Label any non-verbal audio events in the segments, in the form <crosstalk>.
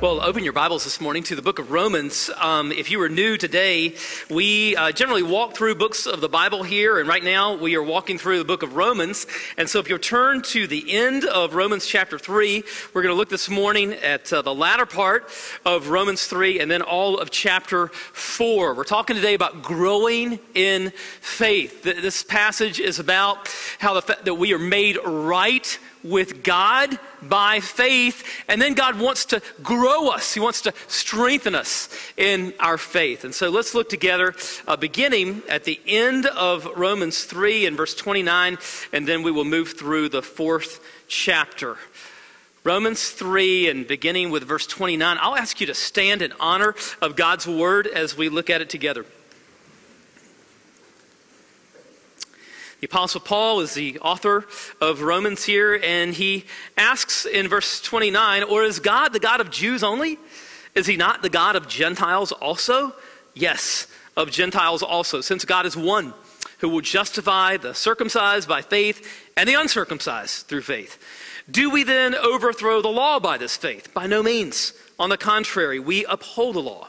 Well, open your Bibles this morning to the book of Romans. Um, if you are new today, we uh, generally walk through books of the Bible here, and right now we are walking through the book of Romans. And so if you'll turn to the end of Romans chapter 3, we're going to look this morning at uh, the latter part of Romans 3 and then all of chapter 4. We're talking today about growing in faith. This passage is about how the, that we are made right with God by faith, and then God wants to grow us. He wants to strengthen us in our faith. And so let's look together, uh, beginning at the end of Romans 3 and verse 29, and then we will move through the fourth chapter. Romans 3 and beginning with verse 29, I'll ask you to stand in honor of God's word as we look at it together. The Apostle Paul is the author of Romans here, and he asks in verse 29 Or is God the God of Jews only? Is he not the God of Gentiles also? Yes, of Gentiles also, since God is one who will justify the circumcised by faith and the uncircumcised through faith. Do we then overthrow the law by this faith? By no means. On the contrary, we uphold the law.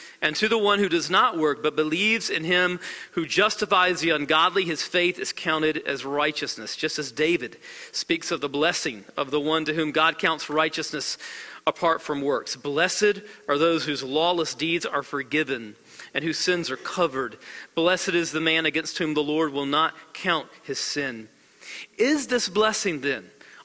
And to the one who does not work, but believes in him who justifies the ungodly, his faith is counted as righteousness. Just as David speaks of the blessing of the one to whom God counts righteousness apart from works. Blessed are those whose lawless deeds are forgiven and whose sins are covered. Blessed is the man against whom the Lord will not count his sin. Is this blessing then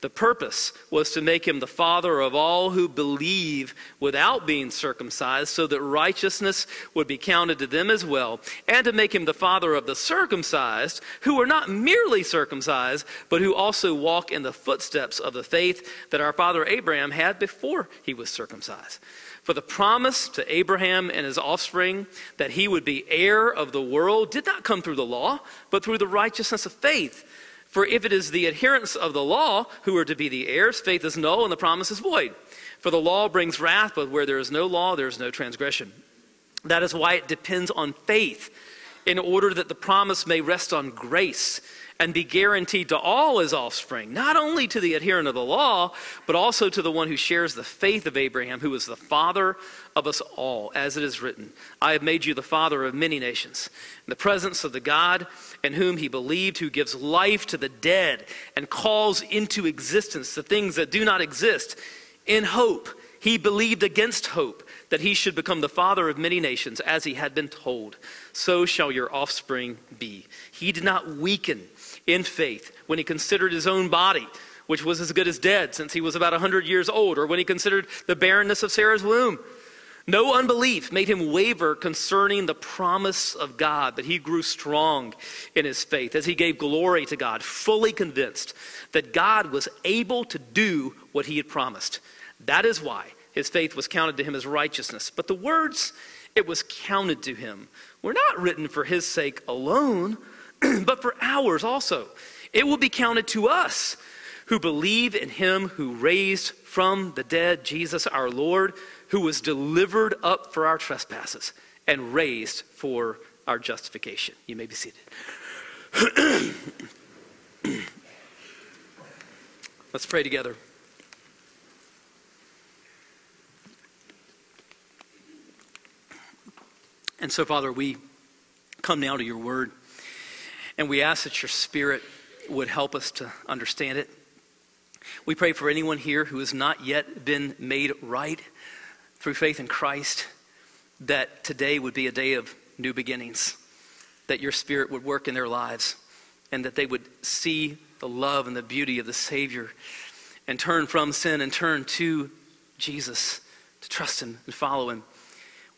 The purpose was to make him the father of all who believe without being circumcised, so that righteousness would be counted to them as well, and to make him the father of the circumcised, who are not merely circumcised, but who also walk in the footsteps of the faith that our father Abraham had before he was circumcised. For the promise to Abraham and his offspring that he would be heir of the world did not come through the law, but through the righteousness of faith. For if it is the adherents of the law who are to be the heirs, faith is null and the promise is void. For the law brings wrath, but where there is no law, there is no transgression. That is why it depends on faith, in order that the promise may rest on grace and be guaranteed to all his offspring, not only to the adherent of the law, but also to the one who shares the faith of Abraham, who is the father of us all, as it is written I have made you the father of many nations, in the presence of the God in whom he believed, who gives life to the dead and calls into existence the things that do not exist. In hope, he believed against hope that he should become the father of many nations, as he had been told. So shall your offspring be. He did not weaken in faith when he considered his own body, which was as good as dead since he was about 100 years old, or when he considered the barrenness of Sarah's womb. No unbelief made him waver concerning the promise of God, but he grew strong in his faith as he gave glory to God, fully convinced that God was able to do what he had promised. That is why his faith was counted to him as righteousness. But the words, it was counted to him, were not written for his sake alone <clears throat> but for ours also. It will be counted to us who believe in him who raised from the dead Jesus our Lord, who was delivered up for our trespasses and raised for our justification. You may be seated. <clears throat> Let's pray together. And so, Father, we come now to your word, and we ask that your spirit would help us to understand it. We pray for anyone here who has not yet been made right through faith in Christ, that today would be a day of new beginnings, that your spirit would work in their lives, and that they would see the love and the beauty of the Savior and turn from sin and turn to Jesus to trust Him and follow Him.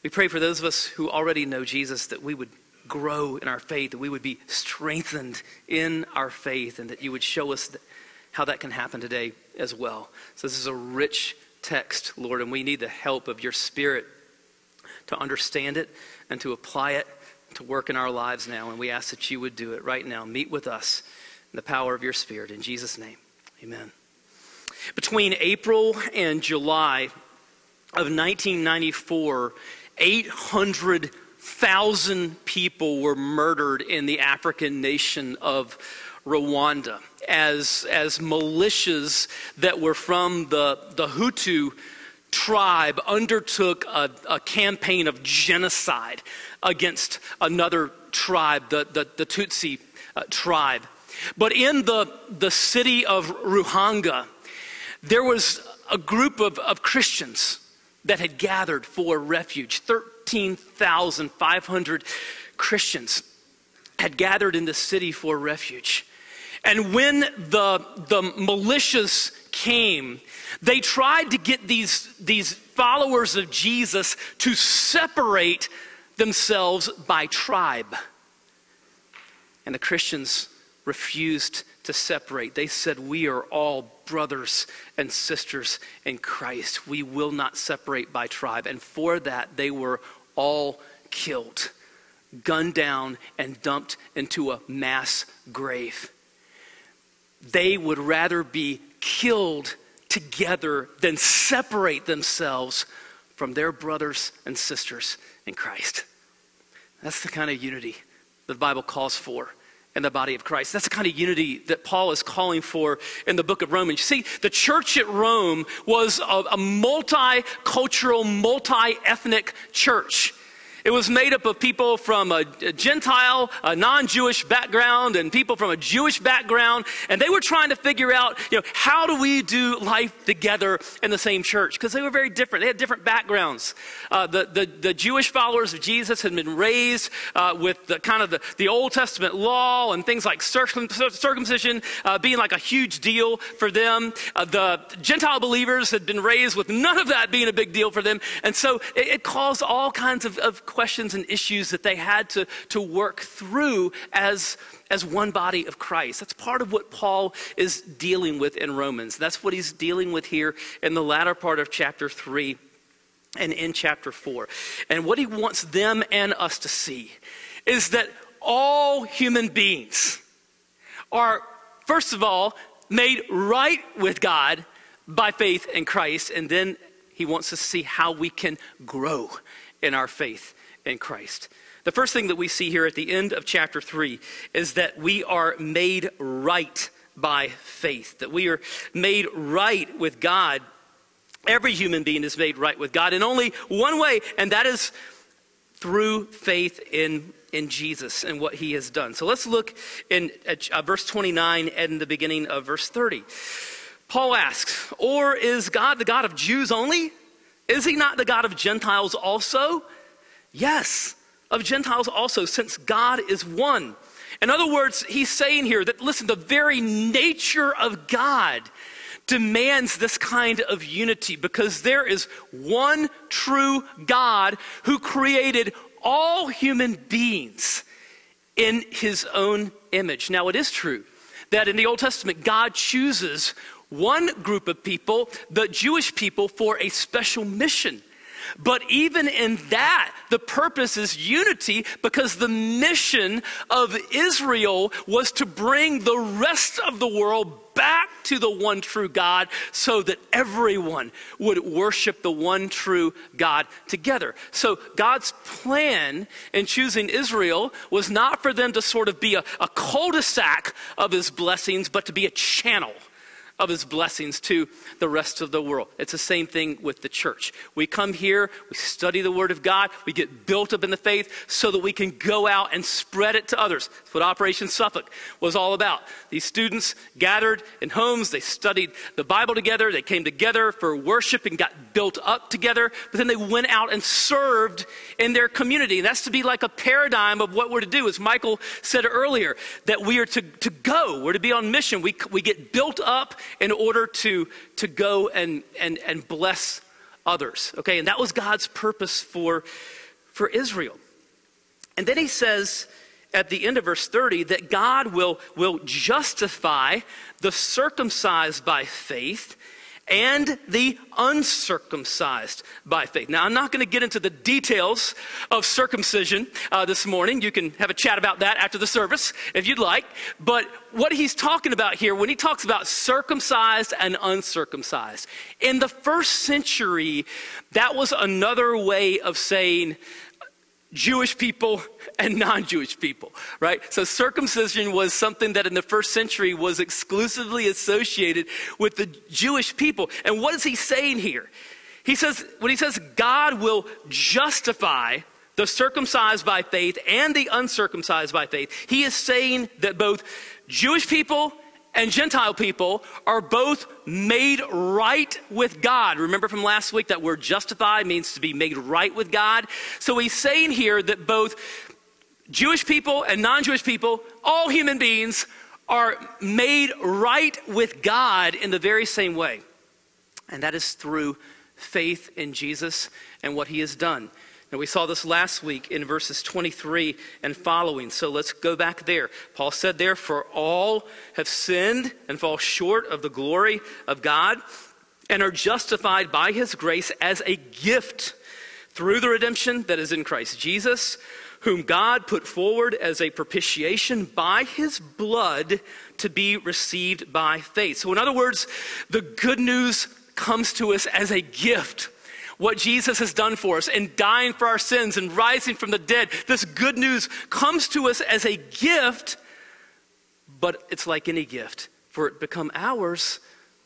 We pray for those of us who already know Jesus that we would grow in our faith, that we would be strengthened in our faith, and that you would show us how that can happen today as well. So, this is a rich text, Lord, and we need the help of your Spirit to understand it and to apply it to work in our lives now. And we ask that you would do it right now. Meet with us in the power of your Spirit. In Jesus' name, amen. Between April and July of 1994, 800,000 people were murdered in the African nation of Rwanda as, as militias that were from the, the Hutu tribe undertook a, a campaign of genocide against another tribe, the, the, the Tutsi uh, tribe. But in the, the city of Ruhanga, there was a group of, of Christians that had gathered for refuge. 13,500 Christians had gathered in the city for refuge. And when the, the militias came, they tried to get these, these followers of Jesus to separate themselves by tribe. And the Christians refused to separate. They said, We are all brothers and sisters in Christ. We will not separate by tribe. And for that, they were all killed, gunned down, and dumped into a mass grave. They would rather be killed together than separate themselves from their brothers and sisters in Christ. That's the kind of unity that the Bible calls for in the body of Christ. That's the kind of unity that Paul is calling for in the book of Romans. See, the church at Rome was a, a multicultural, multi ethnic church. It was made up of people from a, Gentile, a non Jewish background, and people from a Jewish background. And they were trying to figure out, you know, how do we do life together in the same church? Because they were very different. They had different backgrounds. Uh, the, the, the, Jewish followers of Jesus had been raised uh, with the kind of the, the Old Testament law and things like circum, circumcision uh, being like a huge deal for them. Uh, the Gentile believers had been raised with none of that being a big deal for them. And so it, it caused all kinds of, of questions and issues that they had to, to work through as, as one body of Christ. That's part of what Paul is dealing with in Romans. That's what he's dealing with here in the latter part of chapter 3 and in chapter 4. And what he wants them and us to see is that all human beings are, first of all, made right with God by faith in Christ, and then he wants us to see how we can grow in our faith in Christ. The first thing that we see here at the end of chapter 3 is that we are made right by faith, that we are made right with God. Every human being is made right with God in only one way, and that is through faith in, in Jesus and what he has done. So let's look in uh, verse 29 and the beginning of verse 30. Paul asks, Or is God the God of Jews only? Is he not the God of Gentiles also? Yes, of Gentiles also, since God is one. In other words, he's saying here that, listen, the very nature of God demands this kind of unity because there is one true God who created all human beings in his own image. Now, it is true that in the Old Testament, God chooses one group of people, the Jewish people, for a special mission. But even in that, the purpose is unity because the mission of Israel was to bring the rest of the world back to the one true God so that everyone would worship the one true God together. So God's plan in choosing Israel was not for them to sort of be a, a cul de sac of his blessings, but to be a channel of his blessings to the rest of the world. It's the same thing with the church. We come here, we study the Word of God, we get built up in the faith so that we can go out and spread it to others. That's what Operation Suffolk was all about. These students gathered in homes, they studied the Bible together, they came together for worship and got built up together, but then they went out and served in their community. And that's to be like a paradigm of what we're to do. As Michael said earlier, that we are to, to go, we're to be on mission. We, we get built up in order to, to go and, and, and bless others. Okay, and that was God's purpose for, for Israel. And then he says at the end of verse 30 that God will, will justify the circumcised by faith and the uncircumcised by faith. Now, I'm not going to get into the details of circumcision uh, this morning. You can have a chat about that after the service if you'd like. But what he's talking about here, when he talks about circumcised and uncircumcised, in the first century, that was another way of saying Jewish people and non Jewish people, right? So circumcision was something that in the first century was exclusively associated with the Jewish people. And what is he saying here? He says, when he says God will justify the circumcised by faith and the uncircumcised by faith, he is saying that both Jewish people and Gentile people are both made right with God. Remember from last week that word justified means to be made right with God. So he's saying here that both Jewish people and non Jewish people, all human beings, are made right with God in the very same way. And that is through faith in Jesus and what he has done. Now, we saw this last week in verses 23 and following, so let's go back there. Paul said, Therefore, all have sinned and fall short of the glory of God and are justified by his grace as a gift through the redemption that is in Christ Jesus, whom God put forward as a propitiation by his blood to be received by faith. So, in other words, the good news comes to us as a gift what Jesus has done for us and dying for our sins and rising from the dead. This good news comes to us as a gift, but it's like any gift. For it become ours,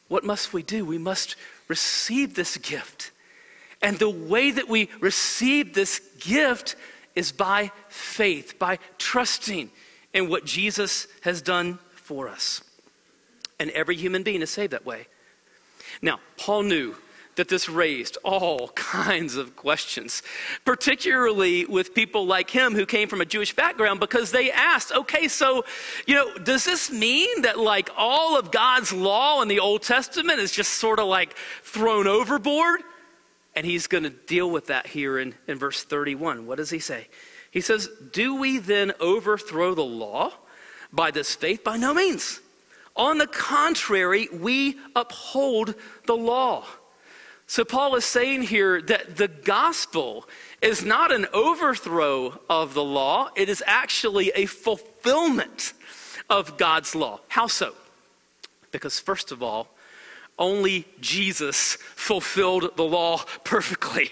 what must we do? We must receive this gift. And the way that we receive this gift is by faith, by trusting in what Jesus has done for us. And every human being is saved that way. Now, Paul knew that this raised all <laughs> kinds of questions, particularly with people like him who came from a Jewish background because they asked, okay, so, you know, does this mean that like all of God's law in the Old Testament is just sort of like thrown overboard? And he's going to deal with that here in, in verse 31. What does he say? He says, Do we then overthrow the law by this faith? By no means. On the contrary, we uphold the law. So, Paul is saying here that the gospel is not an overthrow of the law, it is actually a fulfillment of God's law. How so? Because, first of all, only Jesus fulfilled the law <laughs> perfectly.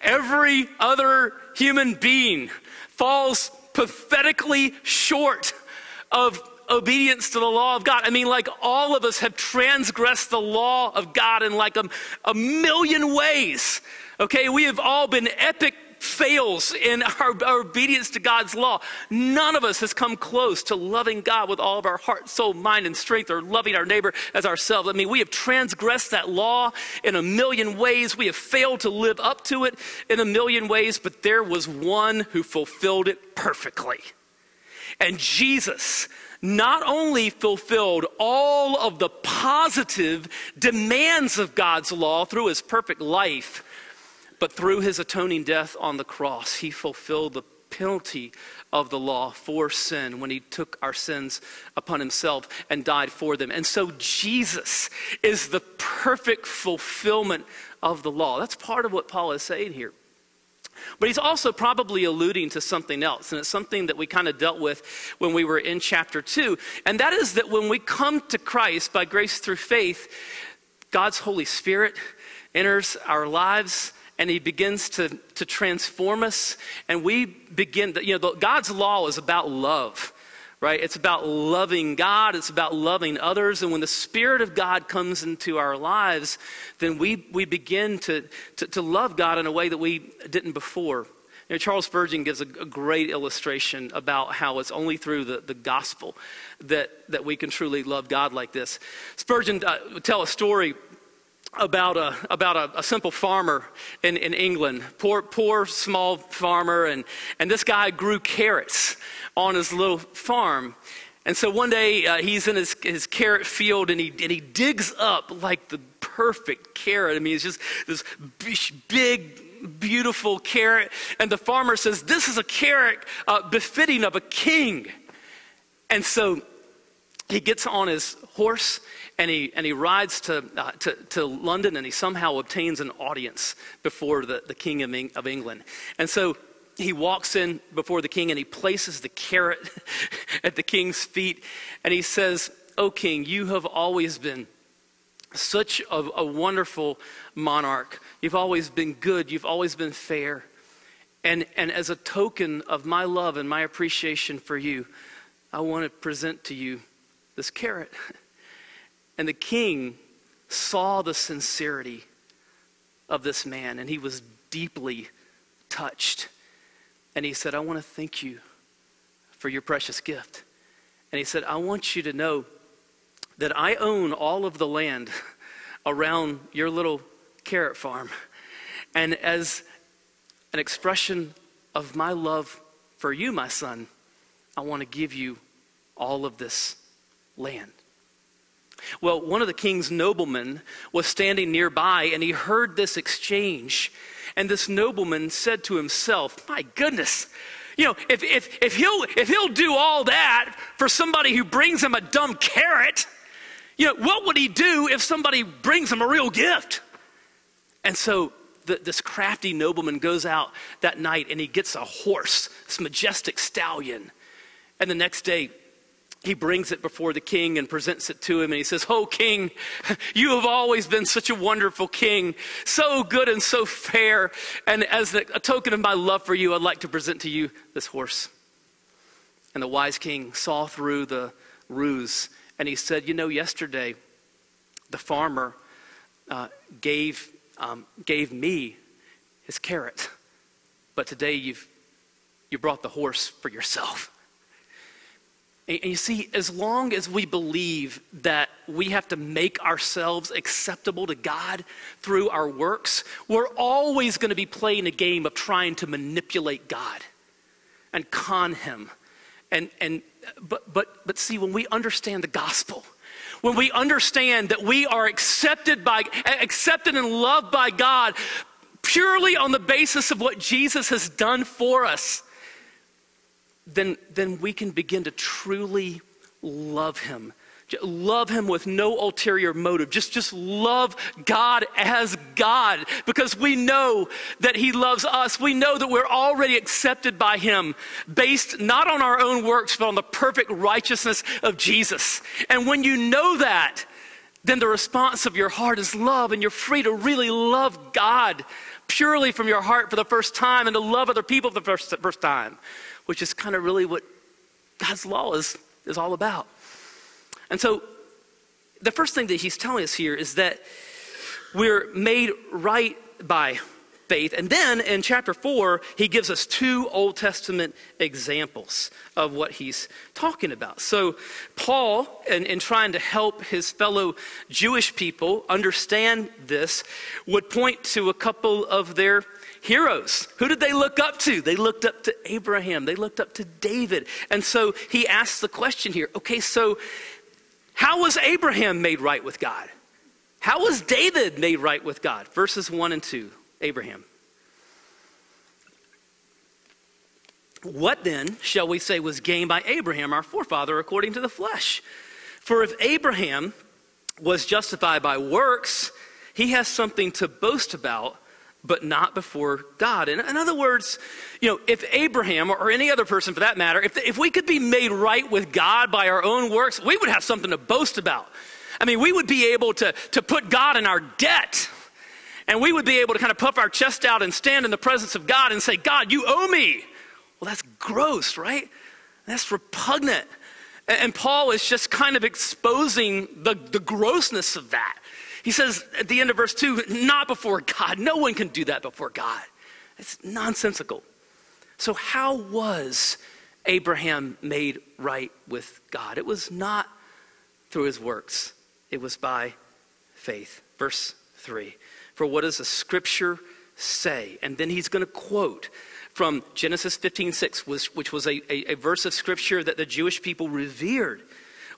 Every other human being falls pathetically short of obedience to the law of God. I mean, like all of us have transgressed the law of God in like a, a million ways. Okay, we have all been epic fails in our, <laughs> our, obedience to God's law. None of us has come close to loving God with all of our heart, soul, mind, and strength, or loving our neighbor as ourselves. I mean, we have transgressed that law in a million ways. We have failed to live up to it in a million ways, but there was one who fulfilled it perfectly. And Jesus not only fulfilled all of the positive demands of God's law through his perfect life, but through his atoning death on the cross, he fulfilled the penalty of the law for sin when he took our sins upon himself and died for them. And so Jesus is the perfect fulfillment of the law. That's part of what Paul is saying here. But he's also probably alluding to something else, and it's something that we kind of dealt with when we were in chapter 2, and that is that when we come to Christ by grace through faith, God's Holy Spirit enters our lives and he begins to, to transform us, and we begin, you know, God's law is about love right? It's about loving God, it's about loving others. And when the Spirit of God comes into our lives, then we, we begin to, to, to love God in a way that we didn't before. You know, Charles Spurgeon gives a, a, great illustration about how it's only through the, the gospel that, that we can truly love God like this. Spurgeon uh, would tell a story about a, about a, a, simple farmer in, in England, poor, poor small farmer, and, and this guy grew carrots on his little farm. And so one day uh, he's in his, his carrot field and he, and he digs up like the perfect carrot. I mean, it's just this big, beautiful carrot. And the farmer says, This is a carrot uh, befitting of a king. And so he gets on his horse and he, and he rides to, uh, to, to, London and he somehow obtains an audience before the, the king of, of England. And so he walks in before the king and he places the carrot <laughs> at the king's feet and he says, O king, you have always been such a, a, wonderful monarch. You've always been good. You've always been fair. And, and as a token of my love and my appreciation for you, I want to present to you this carrot. And the king saw the sincerity of this man and he was deeply touched. And he said, I want to thank you for your precious gift. And he said, I want you to know that I own all of the land <laughs> around your little carrot farm. And as an expression of my love for you, my son, I want to give you all of this land. Well, one of the king's noblemen was standing nearby and he heard this exchange. And this nobleman said to himself, My goodness, you know, if, if, if, he'll, if he'll do all that for somebody who brings him a dumb carrot, you know, what would he do if somebody brings him a real gift? And so the, this crafty nobleman goes out that night and he gets a horse, this majestic stallion. And the next day, he brings it before the king and presents it to him and he says, Oh, king, you have always been such a wonderful king, so good and so fair. And as a token of my love for you, I'd like to present to you this horse. And the wise king saw through the ruse and he said, You know, yesterday the farmer uh, gave, um, gave me his carrot, but today you've you brought the horse for yourself. And you see, as long as we believe that we have to make ourselves acceptable to God through our works, we're always going to be playing a game of trying to manipulate God and con him. And, and, but, but, but see, when we understand the gospel, when we understand that we are accepted, by, accepted and loved by God purely on the basis of what Jesus has done for us, then, then we can begin to truly love him. Love him with no ulterior motive. Just, just love God as God because we know that he loves us. We know that we're already accepted by him based not on our own works, but on the perfect righteousness of Jesus. And when you know that, then the response of your heart is love, and you're free to really love God purely from your heart for the first time and to love other people for the first, first time which is kind of really what God's law is, is all about. And so, the first thing that he's telling us here is that we're made right by faith. And then in chapter 4, he gives us two Old Testament examples of what he's talking about. So, Paul, in, in trying to help his fellow Jewish people understand this, would point to a couple of their heroes. Who did they look up to? They looked up to Abraham, they looked up to David. And so he asks the question here okay, so how was Abraham made right with God? How was David made right with God? Verses 1 and 2, Abraham. What then shall we say was gained by Abraham, our forefather, according to the flesh? For if Abraham was justified by works, he has something to boast about but not before God. In, in other words, you know, if Abraham or any other person for that matter, if, if we could be made right with God by our own works, we would have something to boast about. I mean, we would be able to, to put God in our debt. And we would be able to kind of puff our chest out and stand in the presence of God and say, God, you owe me. Well, that's gross, right? That's repugnant. And Paul is just kind of exposing the, the grossness of that. He says at the end of verse 2, not before God. No one can do that before God. It's nonsensical. So, how was Abraham made right with God? It was not through his works, it was by faith. Verse 3 For what does the scripture say? And then he's going to quote from Genesis 15 6, which was a, a, a verse of scripture that the Jewish people revered.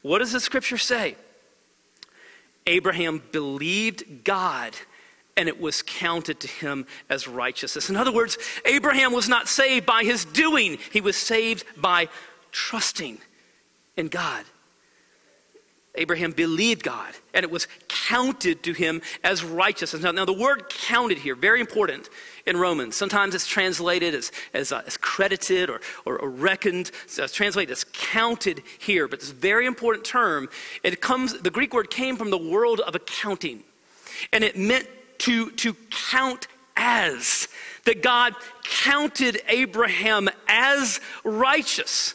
What does the scripture say? Abraham believed God and it was counted to him as righteousness. In other words, Abraham was not saved by his doing, he was saved by trusting in God. Abraham believed God, and it was counted to him as righteousness. Now, now the word counted here, very important in Romans. Sometimes it's translated as, as, uh, as credited or, or, or, reckoned. So it's translated as counted here, but it's a very important term. It comes, the Greek word came from the world of accounting, and it meant to, to count as. That God counted Abraham as righteous.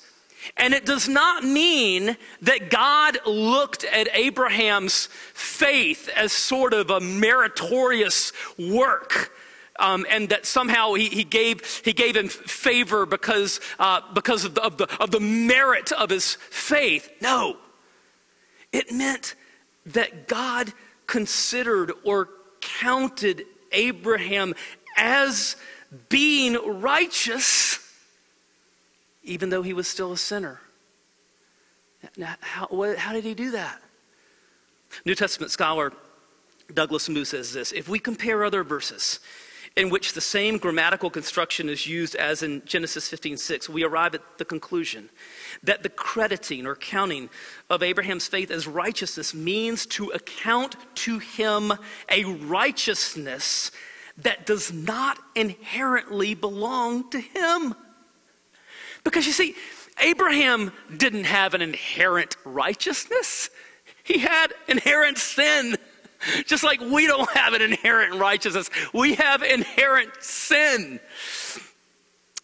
And it does not mean that God looked at Abraham's faith as sort of a meritorious work. Um, and that somehow he, he, gave, he gave him favor because, uh, because of the, of, the, of the merit of his faith. No. It meant that God considered or counted Abraham as being righteous even though he was still a sinner. Now, how, what, how did he do that? New Testament scholar Douglas Moo says this If we compare other verses in which the same grammatical construction is used as in Genesis 15:6, we arrive at the conclusion that the crediting or counting of Abraham's faith as righteousness means to account to him a righteousness that does not inherently belong to him. Because you see, Abraham didn't have an inherent righteousness, he had inherent sin. Just like we don't have an inherent righteousness, we have inherent sin.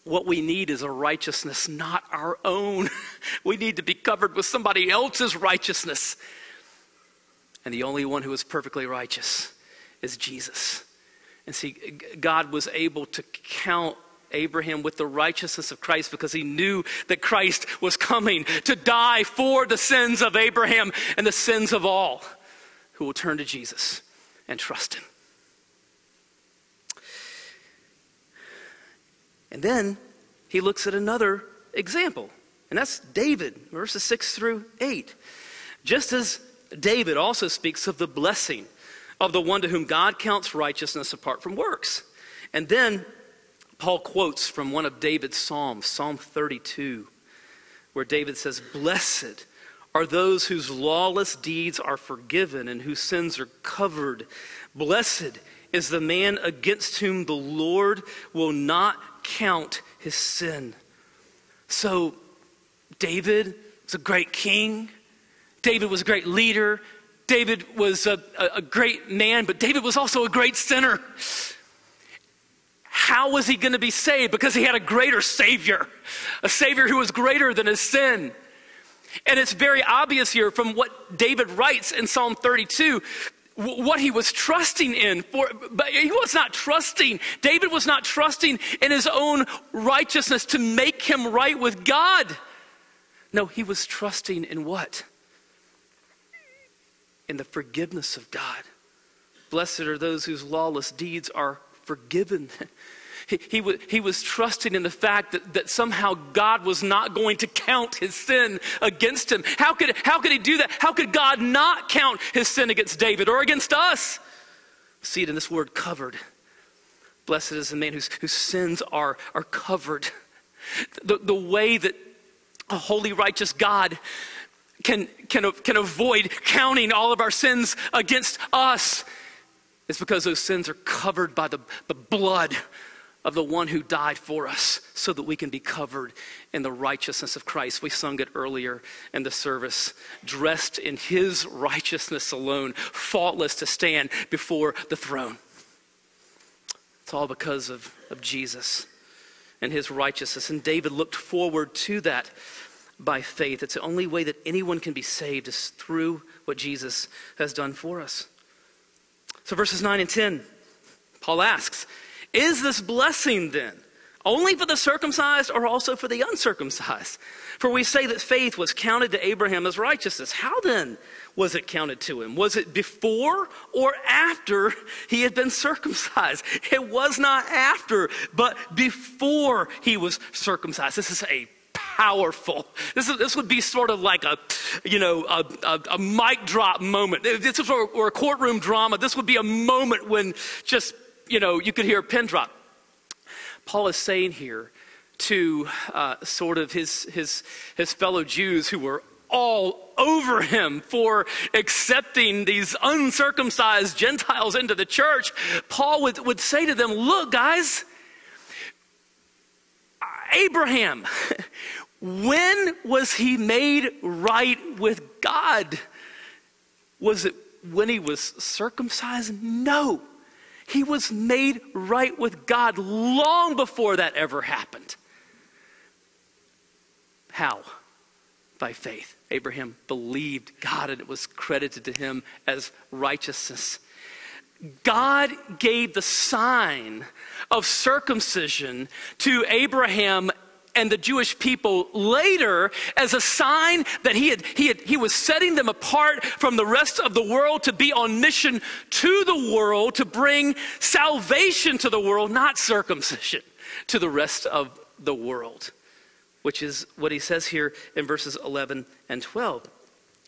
What we need is a righteousness not our own. <laughs> We need to be covered with somebody else's righteousness. And the only one who is perfectly righteous is Jesus. And see, God was able to count Abraham with the righteousness of Christ because he knew that Christ was coming to die for the sins of Abraham and the sins of all who will turn to Jesus and trust him. And then he looks at another example, and that's David, verses 6 through 8. Just as David also speaks of the blessing of the one to whom God counts righteousness apart from works. And then Paul quotes from one of David's Psalms, Psalm 32, where David says, Blessed are those whose lawless deeds are forgiven and whose sins are covered. Blessed is the man against whom the Lord will not count his sin. So, David was a great king. David was a great leader. David was a, a, a great man, but David was also a great sinner. How was he going to be saved? Because he had a greater Savior, a Savior who was greater than his sin. And it's very obvious here from what David writes in Psalm 32 what he was trusting in for but he was not trusting david was not trusting in his own righteousness to make him right with god no he was trusting in what in the forgiveness of god blessed are those whose lawless deeds are forgiven. <laughs> He, he, was, he was trusting in the fact that, that somehow God was not going to count his sin against him. How could, how could he do that? How could God not count his sin against David or against us? See it in this word covered. Blessed is the man whose, whose sins are, are covered. The, the way that a holy, righteous God can, can, can avoid counting all of our sins against us is because those sins are covered by the, the blood of the one who died for us so that we can be covered in the righteousness of Christ. We sung it earlier in the service. Dressed in his righteousness alone, faultless to stand before the throne. It's all because of, of Jesus and his righteousness. And David looked forward to that by faith. It's the only way that anyone can be saved is through what Jesus has done for us. So, verses 9 and 10, Paul asks, Is this blessing then only for the circumcised or also for the uncircumcised? For we say that faith was counted to Abraham as righteousness. How then was it counted to him? Was it before or after he had been circumcised? It was not after, but before he was circumcised. This is a powerful. This, is, this would be sort of like a, you know, a, a, a mic drop moment. This is or a courtroom drama. This would be a moment when just, you know, you could hear a pin drop. Paul is saying here to uh, sort of his, his, his fellow Jews who were all over him for accepting these uncircumcised Gentiles into the church, Paul would, would say to them, Look, guys, Abraham, <laughs> when was he made right with God? Was it when he was circumcised? No. He was made right with God long before that ever happened. How? By faith. Abraham believed God and it was credited to him as righteousness. God gave the sign of circumcision to Abraham and the Jewish people later as a sign that he, had, he, had, he was setting them apart from the rest of the world to be on mission to the world, to bring salvation to the world, not circumcision to the rest of the world which is what he says here in verses 11 and 12.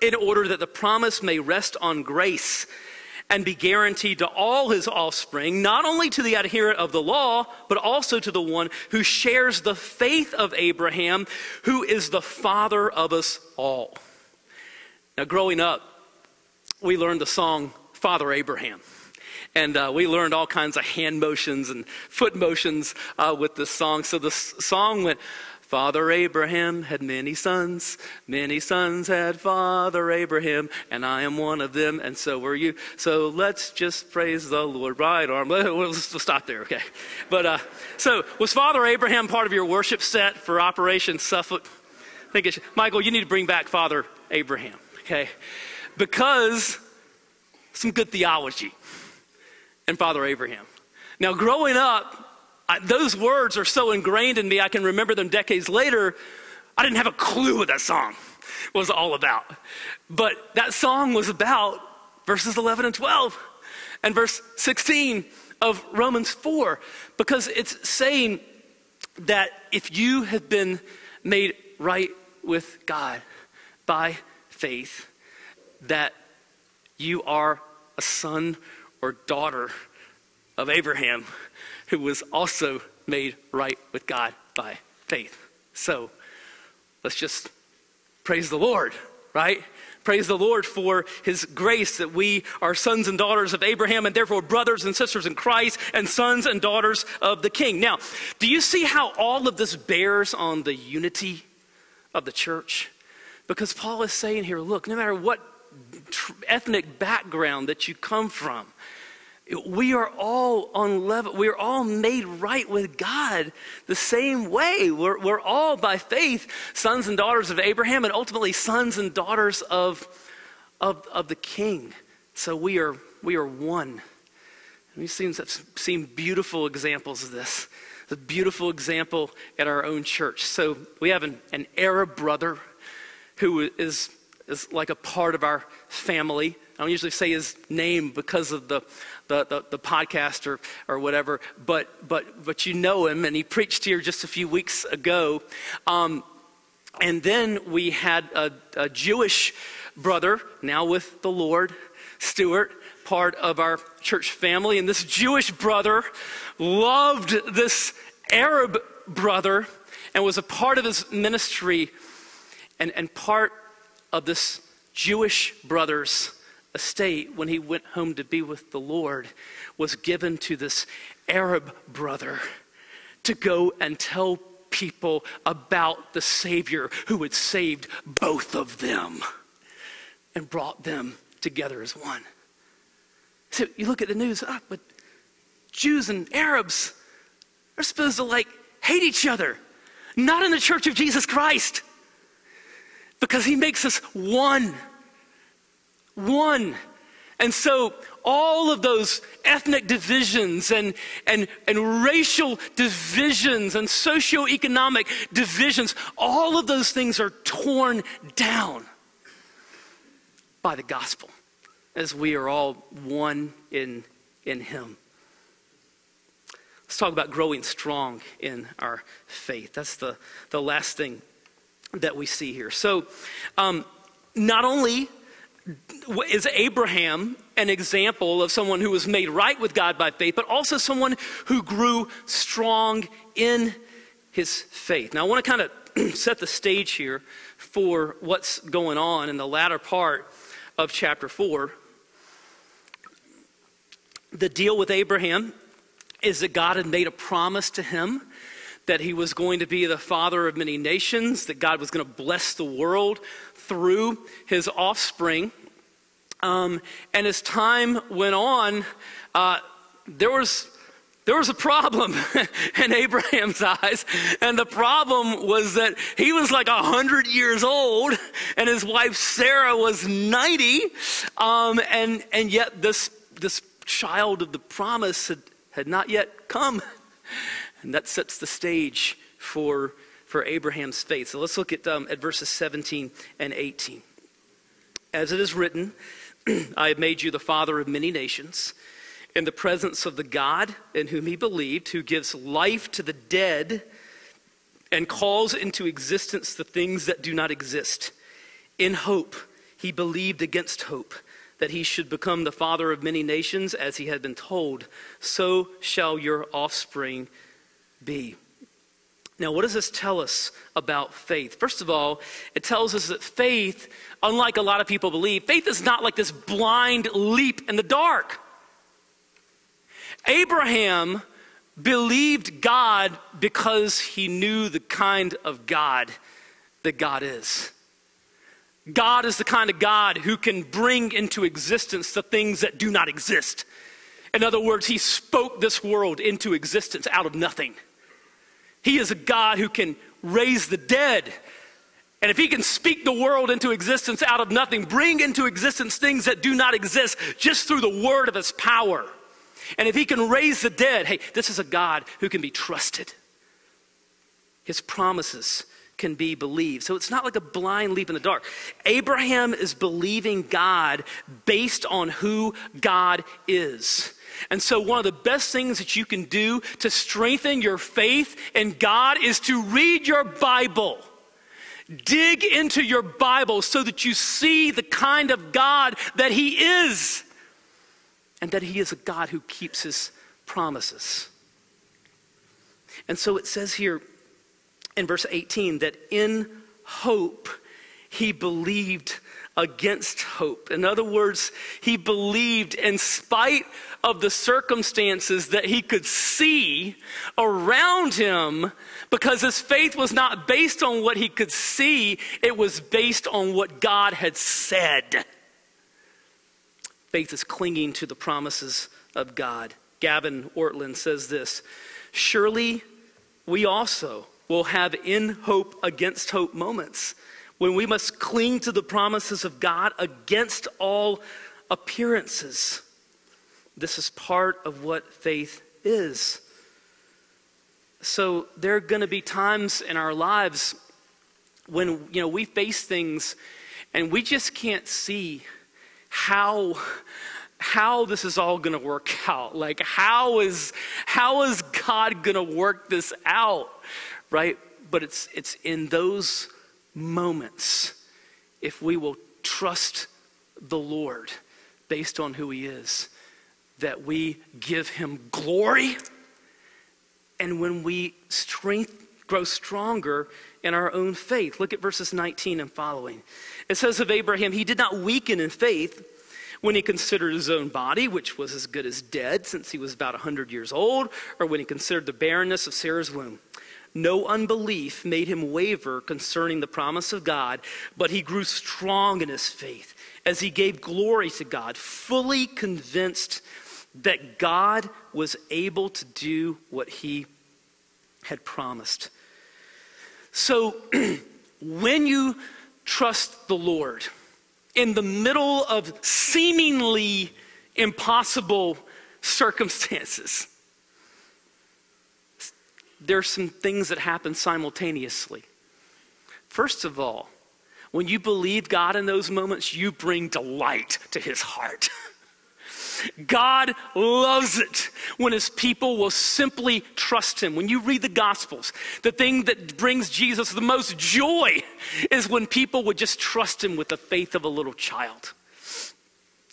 in order that the promise may rest on grace and be guaranteed to all his offspring, not only to the adherent of the law, but also to the one who shares the faith of Abraham, who is the father of us all. Now, growing up, we learned the song Father Abraham. And uh, we learned all kinds of hand motions and foot motions uh, with this song. So the song went, Father Abraham had many sons, many sons had Father Abraham, and I am one of them, and so were you. So let's just praise the Lord. Right arm. <laughs> We'll stop there, okay? But uh, so was Father Abraham part of your worship set for Operation Suffolk? I think it's. Michael, you need to bring back Father Abraham, okay? Because some good theology and Father Abraham. Now, growing up, I, those words are so ingrained in me, I can remember them decades later. I didn't have a clue what that song was all about. But that song was about verses 11 and 12 and verse 16 of Romans 4, because it's saying that if you have been made right with God by faith, that you are a son or daughter of Abraham, who was also made right with God by faith. So let's just praise the Lord, right? Praise the Lord for his grace that we are sons and daughters of Abraham and therefore brothers and sisters in Christ and sons and daughters of the King. Now, do you see how all of this bears on the unity of the church? Because Paul is saying here look, no matter what ethnic background that you come from, we are all on level, we are all made right with God the same way. We're, we're all by faith sons and daughters of Abraham and ultimately sons and daughters of, of, of the king. So we are, we are one. we've seen, seen beautiful examples of this. The beautiful example at our own church. So we have an, an Arab brother who is, is like a part of our family. I don't usually say his name because of the, the, the, the, podcast or, or whatever, but, but, but you know him, and he preached here just a few weeks ago. Um, and then we had a, a Jewish brother, now with the Lord, Stuart, part of our church family. And this Jewish brother loved this Arab brother and was a part of his ministry and, and part of this Jewish brother's estate when he went home to be with the Lord was given to this Arab brother to go and tell people about the Savior who had saved both of them and brought them together as one. So you look at the news, ah, but Jews and Arabs are supposed to like hate each other. Not in the church of Jesus Christ. Because he makes us one. One. And so all of those ethnic divisions and, and, and racial divisions and socioeconomic divisions, all of those things are torn down by the gospel as we are all one in, in him. Let's talk about growing strong in our faith. That's the, the last thing that we see here. So, um, not only is Abraham an example of someone who was made right with God by faith, but also someone who grew strong in his faith. Now, I want to kind of set the stage here for what's going on in the latter part of chapter 4. The deal with Abraham is that God had made a promise to him that he was going to be the father of many nations, that God was going to bless the world through his offspring. Um, and as time went on, uh, there was there was a problem <laughs> in Abraham's <laughs> eyes, and the problem was that he was like a hundred years old, and his wife Sarah was ninety, um, and and yet this this child of the promise had had not yet come. <laughs> And that sets the stage for, for Abraham's faith. So let's look at, um, at verses 17 and 18. As it is written, <clears throat> I have made you the father of many nations in the presence of the God in whom he believed, who gives life to the dead and calls into existence the things that do not exist. In hope, he believed against hope that he should become the father of many nations, as he had been told, so shall your offspring be. Now, what does this tell us about faith? First of all, it tells us that faith, unlike a lot of people believe, faith is not like this blind leap in the dark. Abraham believed God because he knew the kind of God that God is. God is the kind of God who can bring into existence the things that do not exist. In other words, he spoke this world into existence out of nothing. He is a God who can raise the dead. And if he can speak the world into existence out of nothing, bring into existence things that do not exist just through the word of his power. And if he can raise the dead, hey, this is a God who can be trusted. His promises can be believed. So it's not like a blind leap in the dark. Abraham is believing God based on who God is. And so, one of the best things that you can do to strengthen your faith in God is to read your Bible. Dig into your Bible so that you see the kind of God that He is, and that He is a God who keeps His promises. And so it says here in verse 18 that in hope he believed against hope. In other words, he believed in spite of the circumstances that he could see around him because his faith was not based on what he could see, it was based on what God had said. Faith is clinging to the promises of God. Gavin Ortlund says this Surely we also will have in hope against hope moments when we must cling to the promises of God against all appearances. This is part of what faith is. So there are going to be times in our lives when you know we face things and we just can't see how how this is all going to work <laughs> out. Like how is how is God going to work this out? Right? But it's it's in those moments if we will trust the Lord based on who He is, that we give Him glory. And when we strength, grow stronger in our own faith. Look at verses 19 and following. It says of Abraham, he did not weaken in faith when he considered his own body, which was as good as dead since he was about 100 years old, or when he considered the barrenness of Sarah's womb. No unbelief made him waver concerning the promise of God, but he grew strong in his faith as he gave glory to God, fully convinced that God was able to do what he had promised. So, <clears throat> when you trust the Lord in the middle of seemingly impossible circumstances, there are some things that happen simultaneously. First of all, when you believe God in those moments, you bring delight to his heart. <laughs> God loves it when his people will simply trust him. When you read the Gospels, the thing that brings Jesus the most joy is when people would just trust him with the faith of a little child.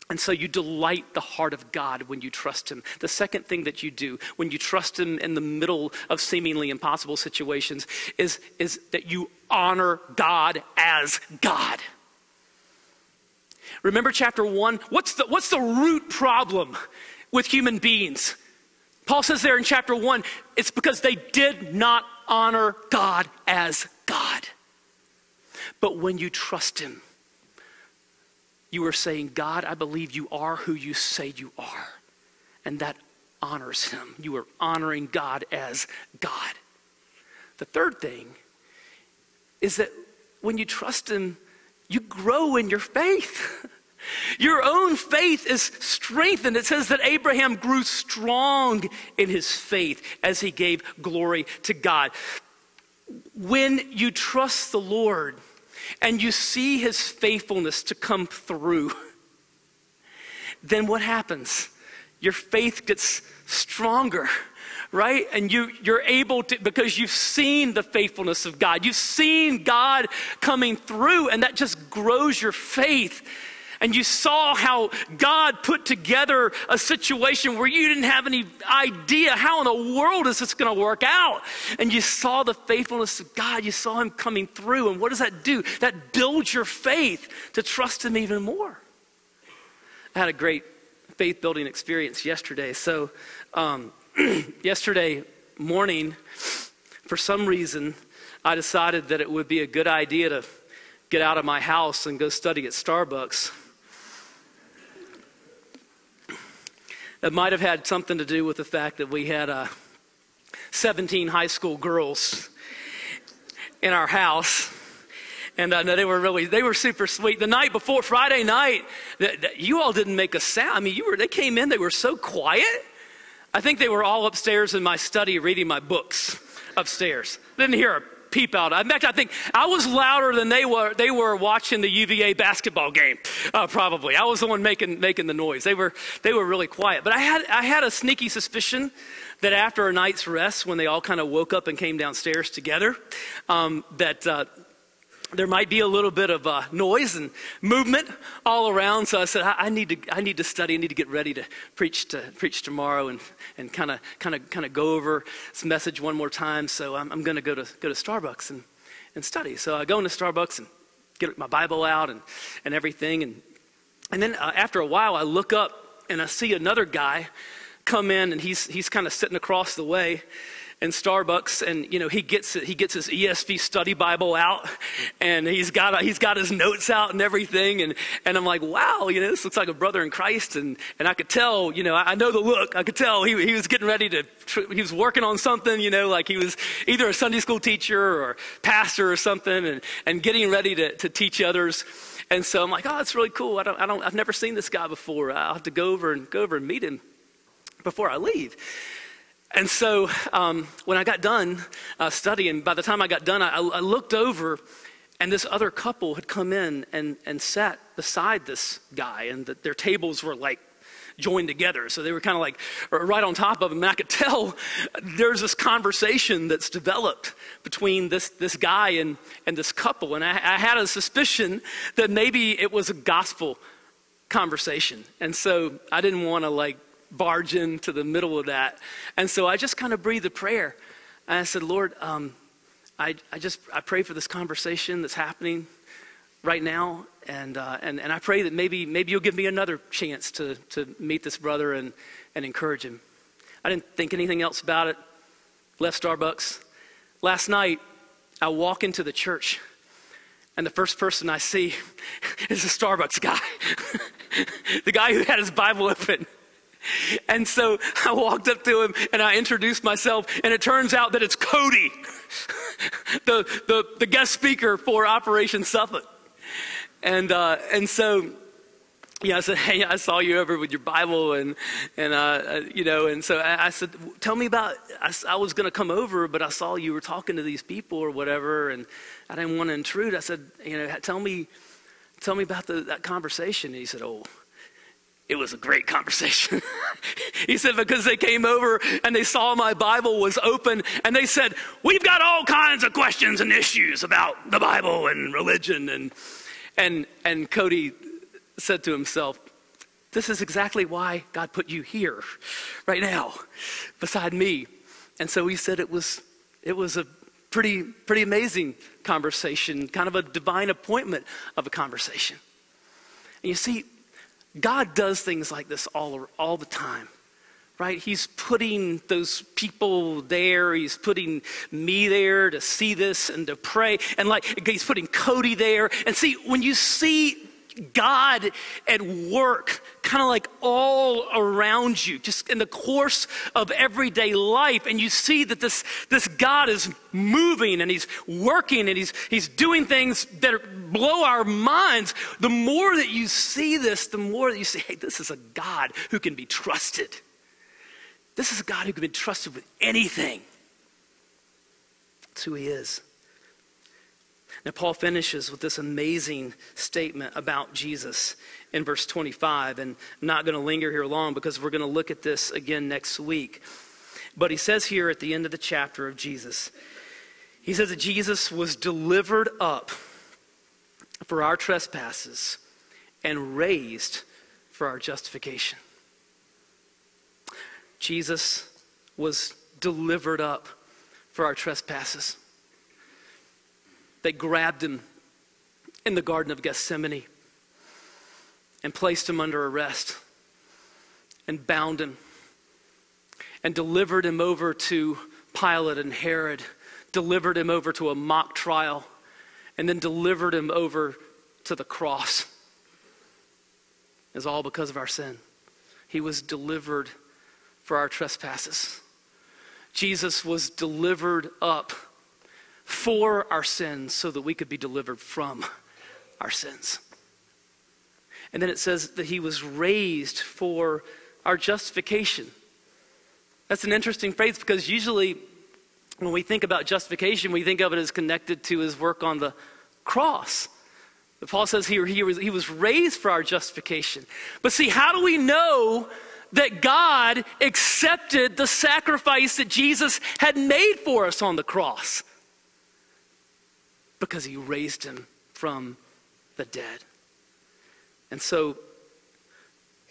And so you delight the heart of God when you trust Him. The second thing that you do when you trust Him in the middle of seemingly impossible situations is, is that you honor God as God. Remember chapter one? What's the, what's the root problem with human beings? Paul says there in chapter one, it's because they did not honor God as God. But when you trust Him, you are saying, God, I believe you are who you say you are. And that honors Him. You are honoring God as God. The third thing is that when you trust Him, you grow in your faith. <laughs> Your own faith is strengthened. It says that Abraham grew strong in his faith as he gave glory to God. When you trust the Lord and you see his faithfulness to come through, then what happens? Your faith gets stronger right? And you, you're able to, because you've seen the faithfulness of God. You've seen God coming through, and that just grows your faith. And you saw how God put together a situation where you didn't have any idea how in the world is this going to work out. And you saw the faithfulness of God. You saw Him coming through. And what does that do? That builds your faith to trust Him even more. I had a great faith building experience yesterday. So, um, <clears throat> yesterday morning, for some reason, I decided that it would be a good idea to get out of my house and go study at Starbucks. That might have had something to do with the fact that we had uh, 17 high school girls in our house. And uh, no, they were really, they were super sweet. The night before, Friday night, the, the, you all didn't make a sound. I mean, you were, they came in, they were so quiet. I think they were all upstairs in my study reading my books upstairs. Didn't hear a peep out. In fact, I think I was louder than they were. They were watching the UVA basketball game, uh, probably. I was the one making making the noise. They were they were really quiet. But I had I had a sneaky suspicion that after a night's rest, when they all kind of woke up and came downstairs together, um, that uh, there might be a little bit of uh, noise and movement all around. So I said, I, I, need to, I need to study. I need to get ready to preach to preach tomorrow and and kind of kind of kind of go over this message one more time. So I'm, I'm going to go to go to Starbucks and and study. So I go into Starbucks and get my Bible out and and everything. And and then uh, after a while, I look up and I see another guy come in, and he's he's kind of sitting across the way in Starbucks, and you know he gets he gets his ESV study Bible out, and he's got he's got his notes out and everything, and and I'm like, wow, you know this looks like a brother in Christ, and and I could tell, you know, I, know the look, I could tell he he was getting ready to he was working on something, you know, like he was either a Sunday school teacher or pastor or something, and and getting ready to to teach others. And so I'm like, oh, that's really cool. I don't, I don't, I've never seen this guy before. I'll have to go over and go over and meet him before I leave. And so um, when I got done uh, studying, by the time I got done, I, I, looked over and this other couple had come in and, and sat beside this guy, and the, their tables were like joined together. So they were kind of like right on top of him. And I could <laughs> tell there's this conversation that's developed between this, this guy and, and this couple. And I, I had a suspicion that maybe it was a gospel conversation. And so I didn't want to like barge into the middle of that. And so I just kind of breathed a prayer. And I said, Lord, um, I, I just I pray for this conversation that's happening right now, and, uh, and, and I pray that maybe, maybe you'll give me another chance to, to meet this brother and, and encourage him. I didn't think anything else about it. Left Starbucks. Last night, I walk into the church, and the first person I see <laughs> is a Starbucks guy, <laughs> the guy who had his Bible open. <laughs> And so I walked up to him and I introduced myself, and it turns out that it's Cody, <laughs> the, the, the guest speaker for Operation Suffolk. And, uh, and so yeah, I said, <laughs> hey, I saw you over with your Bible, and and uh, uh you know, and so I, I said, tell me about. I, I was going to come over, but I saw you were talking to these people or whatever, and I didn't want to intrude. I said, you know, tell me, tell me about the, that conversation. And he said, oh, it was a great conversation. <laughs> he said, because they came over and they saw my Bible was open and they said, We've got all kinds of questions and issues about the Bible and religion. And, and, and Cody said to himself, This is exactly why God put you here right now beside me. And so he said it was, it was a pretty, pretty amazing conversation, kind of a divine appointment of a conversation. And you see, God does things like this all, all the time, right? He's putting those people there. He's putting me there to see this and to pray. And like, he's putting Cody there. And see, when you see God at work, kind of like all around you, just in the course of everyday life. And you see that this, this God is moving and He's working and He's, he's doing things that blow our minds. The more that you see this, the more that you say, hey, this is a God who can be trusted. This is a God who can be trusted with anything. That's who He is. Now, Paul finishes with this amazing statement about Jesus in verse 25. And I'm not going to linger here long because we're going to look at this again next week. But he says here at the end of the chapter of Jesus, he says that Jesus was delivered up for our trespasses and raised for our justification. Jesus was delivered up for our trespasses. They grabbed him in the Garden of Gethsemane and placed him under arrest and bound him and delivered him over to Pilate and Herod, delivered him over to a mock trial, and then delivered him over to the cross. It's all because of our sin. He was delivered for our trespasses. Jesus was delivered up for our sins so that we could be delivered from our sins. And then it says that he was raised for our justification. That's an interesting phrase because usually when we think about justification, we think of it as connected to his work on the cross. But Paul says here he was, he was raised for our justification. But see, how do we know that God accepted the sacrifice that Jesus had made for us on the cross? Because he raised him from the dead. And so,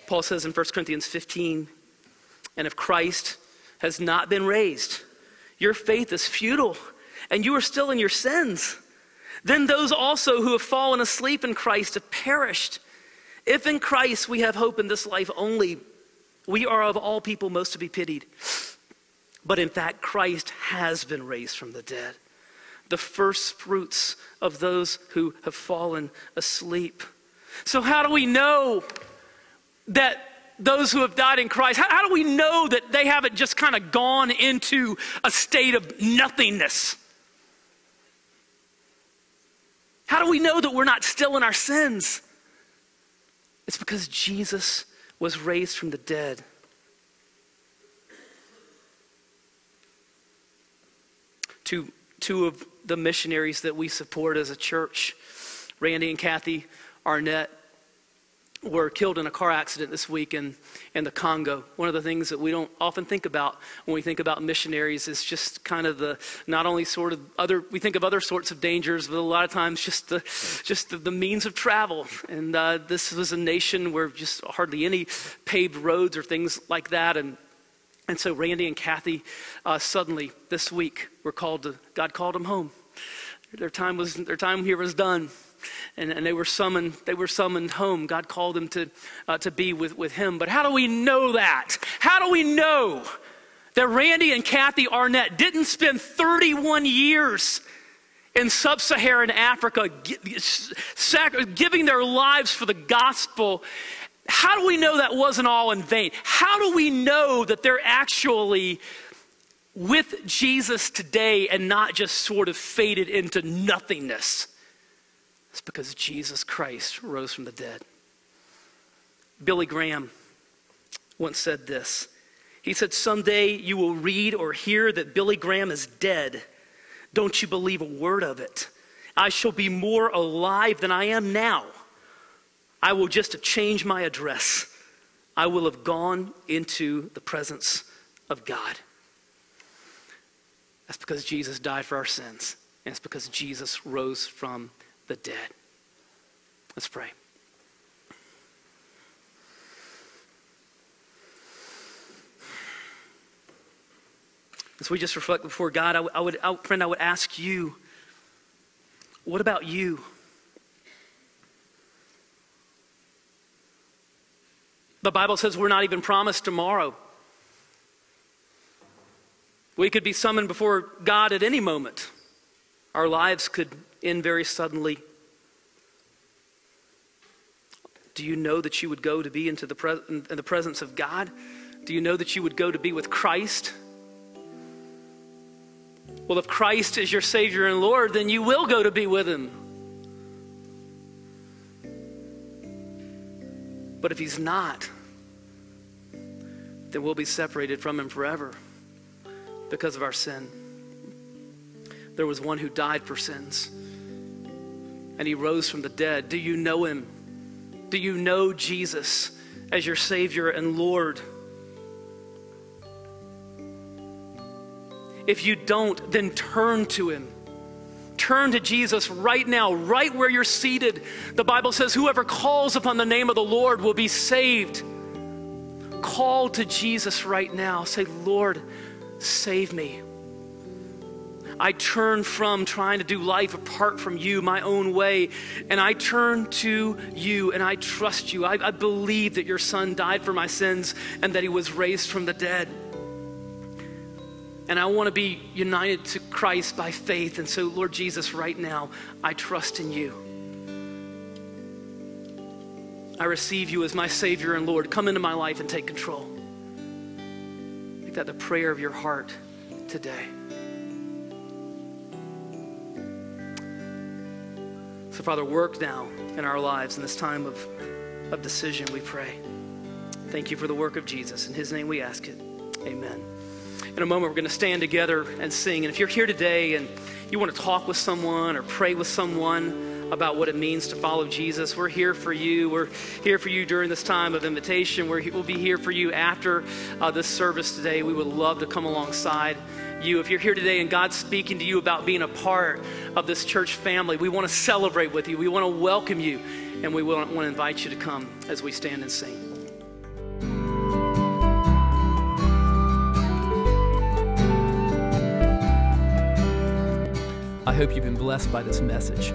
Paul says in 1 Corinthians 15, and if Christ has not been raised, your faith is futile, and you are still in your sins. Then those also who have fallen asleep in Christ have perished. If in Christ we have hope in this life only, we are of all people most to be pitied. But in fact, Christ has been raised from the dead the first fruits of those who have fallen asleep. So, how do we know that those who have died in Christ, how, how do we know that they haven't just kind of gone into a state of nothingness? How do we know that we're not still in our sins? It's because Jesus was raised from the dead. To two of the missionaries that we support as a church. Randy and Kathy Arnett were killed in a car accident this week in, in the Congo. One of the things that we don't often think about when we think about missionaries is just kind of the not only sort of other we think of other sorts of dangers, but a lot of times just the just the, the means of travel. And uh, this was a nation where just hardly any paved roads or things like that, and And so Randy and Kathy uh, suddenly this week were called to, God called them home. Their time, was, their time here was done. And, and they were summoned, they were summoned home. God called them to, uh, to be with, with him. But how do we know that? How do we know that Randy and Kathy Arnett didn't spend 31 years in sub Saharan Africa giving their lives for the gospel how do we know that wasn't all in vain? How do we know that they're actually with Jesus today and not just sort of faded into nothingness? It's because Jesus Christ rose from the dead. Billy Graham once said this. He said, Someday you will read or hear that Billy Graham is dead. Don't you believe a word of it? I shall be more alive than I am now. I will just have changed my address. I will have gone into the presence of God. That's because Jesus died for our sins, and it's because Jesus rose from the dead. Let's pray. As we just reflect before God, I, would, I, friend, I would ask you, what about you? The Bible says we're not even promised tomorrow. We could be summoned before God at any moment. Our lives could end very suddenly. Do you know that you would go to be into the, in the presence of God? Do you know that you would go to be with Christ? Well, if Christ is your Savior and Lord, then you will go to be with Him. But if He's not, we'll be separated from him forever because of our sin. There was one who died for sins, and he rose from the dead. Do you know him? Do you know Jesus as your Savior and Lord? If you don't, then turn to him. Turn to Jesus right now, right where you're seated. The Bible says, Whoever calls upon the name of the Lord will be saved call to Jesus right now. Say, Lord, save me. I turn from trying to do life apart from you, my own way, and I turn to you and I trust you. I, I, believe that your son died for my sins and that he was raised from the dead. And I want to be united to Christ by faith. And so, Lord Jesus, right now, I trust in you. I receive you as my Savior and Lord. Come into my life and take control. Make that the prayer of your heart today. So, Father, work now in our lives in this time of, of decision, we pray. Thank you for the work of Jesus. In his name we ask it. Amen. In a moment, we're going to stand together and sing. And if you're here today and you want to talk with someone or pray with someone, about what it means to follow Jesus. We're here for you. We're here for you during this time of invitation. We're, we'll be here for you after uh, this service today. We would love to come alongside you. If you're here today and God's speaking to you about being a part of this church family, we want to celebrate with you. We want to welcome you, and we want to invite you to come as we stand and sing. I hope you've been blessed by this message.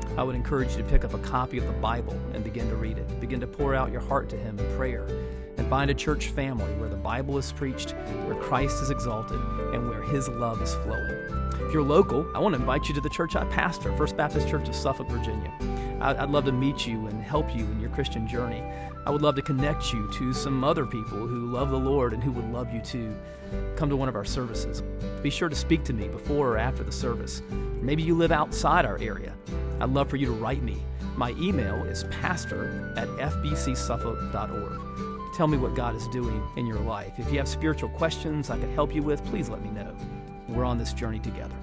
I would encourage you to pick up a copy of the Bible and begin to read it. Begin to pour out your heart to Him in prayer. And find a church family where the Bible is preached, where Christ is exalted, and where His love is flowing. If you're local, I want to invite you to the church I pastor, First Baptist Church of Suffolk, Virginia. I'd love to meet you and help you in your Christian journey. I would love to connect you to some other people who love the Lord and who would love you too. Come to one of our services. Be sure to speak to me before or after the service. Maybe you live outside our area. I'd love for you to write me. My email is pastor at fbcsuffolk.org. Tell me what God is doing in your life. If you have spiritual questions I could help you with, please let me know. We're on this journey together.